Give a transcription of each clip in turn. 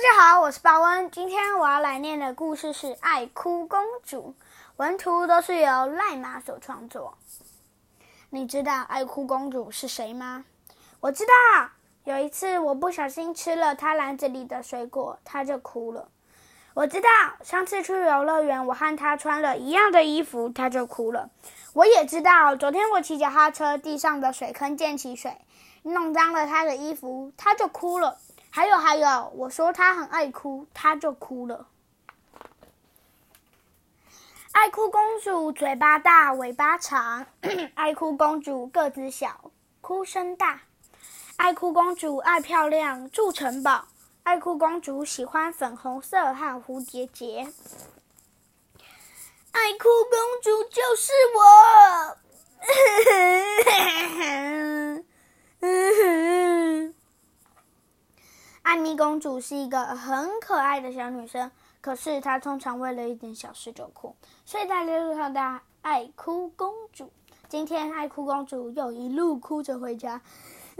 大家好，我是巴温。今天我要来念的故事是《爱哭公主》，文图都是由赖马所创作。你知道爱哭公主是谁吗？我知道，有一次我不小心吃了她篮子里的水果，她就哭了。我知道，上次去游乐园，我和她穿了一样的衣服，她就哭了。我也知道，昨天我骑脚踏车，地上的水坑溅起水，弄脏了她的衣服，她就哭了。还有还有，我说她很爱哭，她就哭了。爱哭公主嘴巴大，尾巴长；爱哭公主个子小，哭声大。爱哭公主爱漂亮，住城堡。爱哭公主喜欢粉红色和蝴蝶结。爱哭公主就是我。艾米公主是一个很可爱的小女生，可是她通常为了一点小事就哭，所以大家都叫她爱哭公主。今天爱哭公主又一路哭着回家。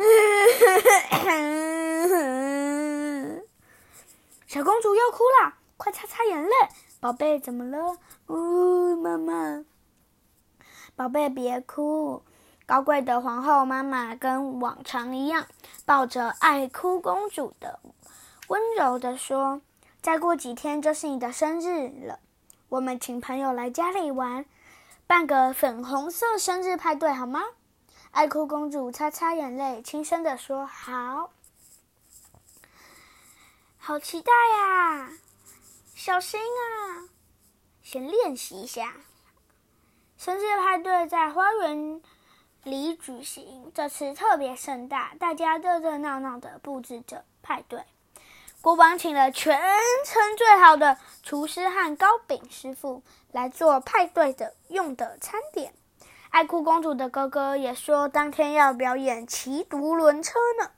小公主又哭了，快擦擦眼泪，宝贝，怎么了？呜，妈妈，宝贝别哭。高贵的皇后妈妈跟往常一样，抱着爱哭公主的，温柔的说：“再过几天就是你的生日了，我们请朋友来家里玩，办个粉红色生日派对好吗？”爱哭公主擦擦眼泪，轻声的说：“好，好期待呀！小心啊，先练习一下。生日派对在花园。”里举行，这次特别盛大，大家热热闹闹的布置着派对。国王请了全城最好的厨师和糕饼师傅来做派对的用的餐点。爱哭公主的哥哥也说，当天要表演骑独轮车呢。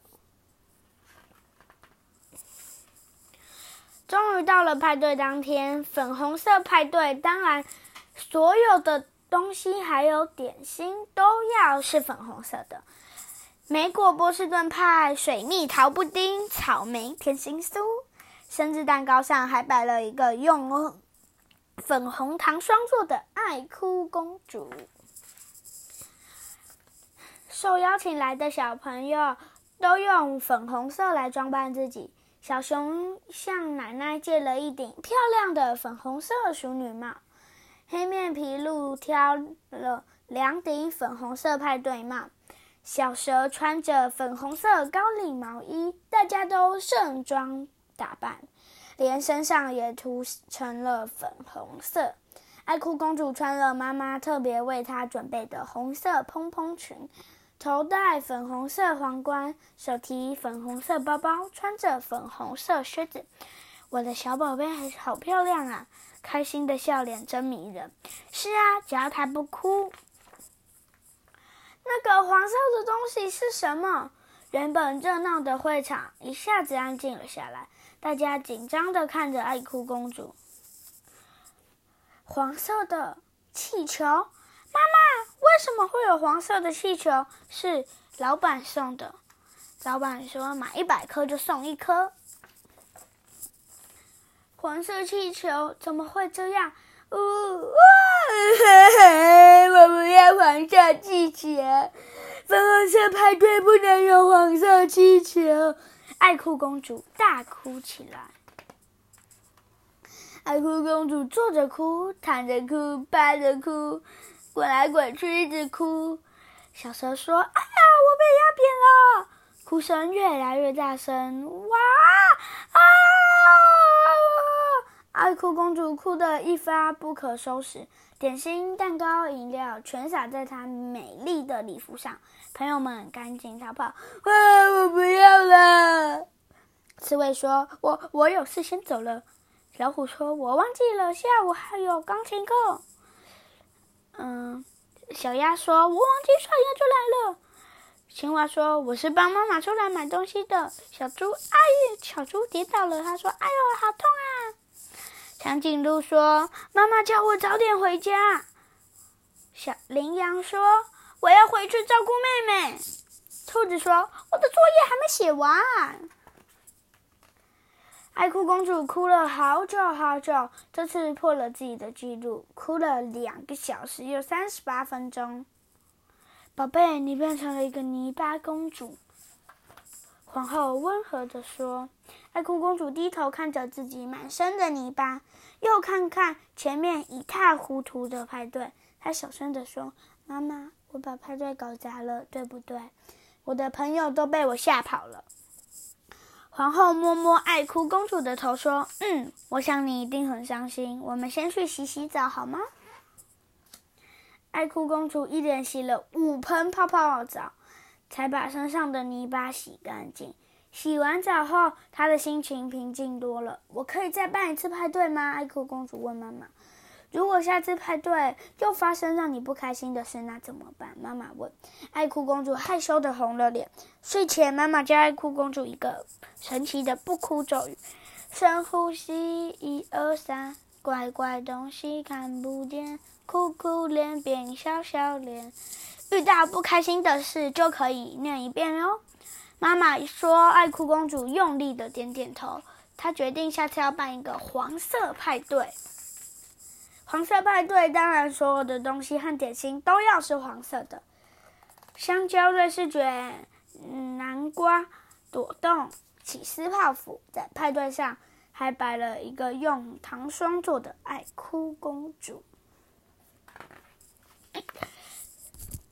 终于到了派对当天，粉红色派对，当然所有的。东西还有点心都要是粉红色的，莓果波士顿派、水蜜桃布丁、草莓甜心酥，生日蛋糕上还摆了一个用粉红糖霜做的爱哭公主。受邀请来的小朋友都用粉红色来装扮自己。小熊向奶奶借了一顶漂亮的粉红色淑女帽。黑面皮鹿挑了两顶粉红色派对帽，小蛇穿着粉红色高领毛衣，大家都盛装打扮，连身上也涂成了粉红色。爱哭公主穿了妈妈特别为她准备的红色蓬蓬裙，头戴粉红色皇冠，手提粉红色包包，穿着粉红色靴子。我的小宝贝还是好漂亮啊！开心的笑脸真迷人。是啊，只要她不哭。那个黄色的东西是什么？原本热闹的会场一下子安静了下来，大家紧张的看着爱哭公主。黄色的气球，妈妈，为什么会有黄色的气球？是老板送的。老板说买一百颗就送一颗。黄色气球怎么会这样？呜哇！我不要黄色气球，粉红色派对不能有黄色气球。爱哭公主大哭起来。爱哭公主坐着哭，躺着哭，趴着哭，滚来滚去一直哭。小蛇说：“哎呀，我被压扁了！”哭声越来越大声，哇啊！爱哭公主哭得一发不可收拾，点心、蛋糕、饮料全洒在她美丽的礼服上。朋友们赶紧逃跑！啊，我不要了！刺猬说：“我我有事先走了。”老虎说：“我忘记了，下午还有钢琴课。”嗯，小鸭说：“我忘记刷牙就来了。”青蛙说：“我是帮妈妈出来买东西的。”小猪，哎呀，小猪跌倒了，他说：“哎呦，好痛啊！”长颈鹿说：“妈妈叫我早点回家。”小羚羊说：“我要回去照顾妹妹。”兔子说：“我的作业还没写完。”爱哭公主哭了好久好久，这次破了自己的记录，哭了两个小时又三十八分钟。宝贝，你变成了一个泥巴公主。皇后温和地说：“爱哭公主低头看着自己满身的泥巴，又看看前面一塌糊涂的派对，她小声地说：‘妈妈，我把派对搞砸了，对不对？我的朋友都被我吓跑了。’”皇后摸摸爱哭公主的头，说：“嗯，我想你一定很伤心。我们先去洗洗澡好吗？”爱哭公主一连洗了五盆泡泡澡，才把身上的泥巴洗干净。洗完澡后，她的心情平静多了。我可以再办一次派对吗？爱哭公主问妈妈。如果下次派对又发生让你不开心的事，那怎么办？妈妈问。爱哭公主害羞的红了脸。睡前，妈妈教爱哭公主一个神奇的不哭咒语：深呼吸，一二三，怪怪东西看不见，哭哭脸变笑笑脸。遇到不开心的事就可以念一遍哟。妈妈说，爱哭公主用力的点点头。她决定下次要办一个黄色派对。黄色派对，当然所有的东西和点心都要是黄色的。香蕉瑞士卷、南瓜果冻、起司泡芙，在派对上还摆了一个用糖霜做的爱哭公主。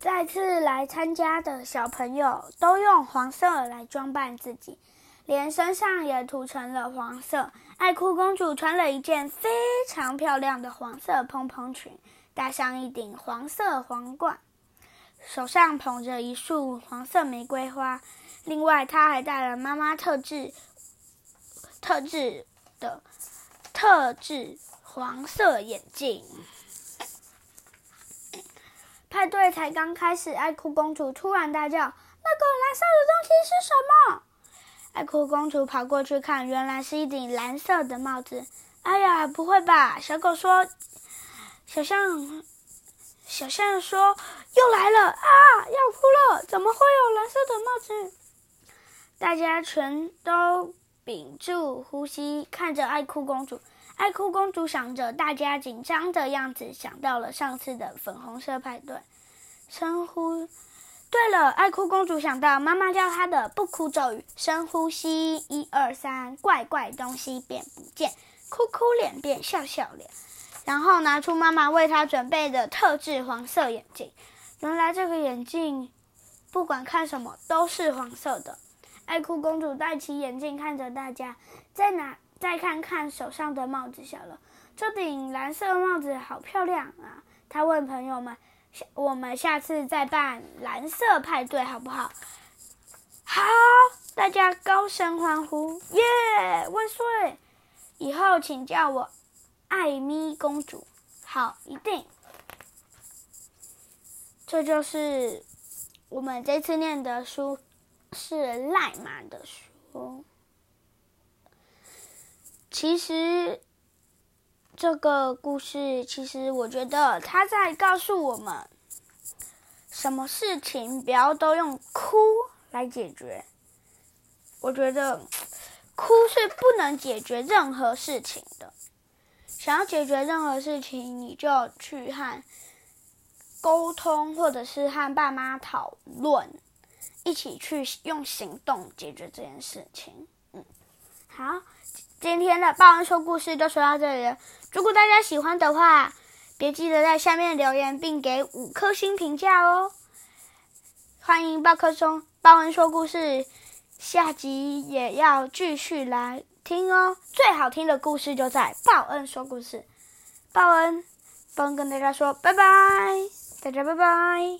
再次来参加的小朋友都用黄色来装扮自己。连身上也涂成了黄色。爱哭公主穿了一件非常漂亮的黄色蓬蓬裙，戴上一顶黄色皇冠，手上捧着一束黄色玫瑰花。另外，她还戴了妈妈特制、特制的特制黄色眼镜。派对才刚开始，爱哭公主突然大叫：“那个蓝色的东西是什么？”爱哭公主跑过去看，原来是一顶蓝色的帽子。哎呀，不会吧！小狗说：“小象，小象说又来了啊！要哭了！怎么会有蓝色的帽子？”大家全都屏住呼吸，看着爱哭公主。爱哭公主想着大家紧张的样子，想到了上次的粉红色派对，深呼。对了，爱哭公主想到妈妈教她的不哭咒语：深呼吸，一二三，怪怪东西变不见，哭哭脸变笑笑脸。然后拿出妈妈为她准备的特制黄色眼镜。原来这个眼镜不管看什么都是黄色的。爱哭公主戴起眼镜，看着大家，再拿再看看手上的帽子，想了：这顶蓝色帽子好漂亮啊！她问朋友们。我们下次再办蓝色派对，好不好？好，大家高声欢呼，耶！万岁！以后请叫我艾咪公主。好，一定。这就是我们这次念的书，是赖马的书。其实。这个故事其实，我觉得他在告诉我们，什么事情不要都用哭来解决。我觉得哭是不能解决任何事情的。想要解决任何事情，你就去和沟通，或者是和爸妈讨论，一起去用行动解决这件事情。嗯，好。今天的报恩说故事就说到这里了。如果大家喜欢的话，别记得在下面留言并给五颗星评价哦。欢迎报客中报恩说故事，下集也要继续来听哦。最好听的故事就在报恩说故事。报恩，报恩跟大家说拜拜，大家拜拜。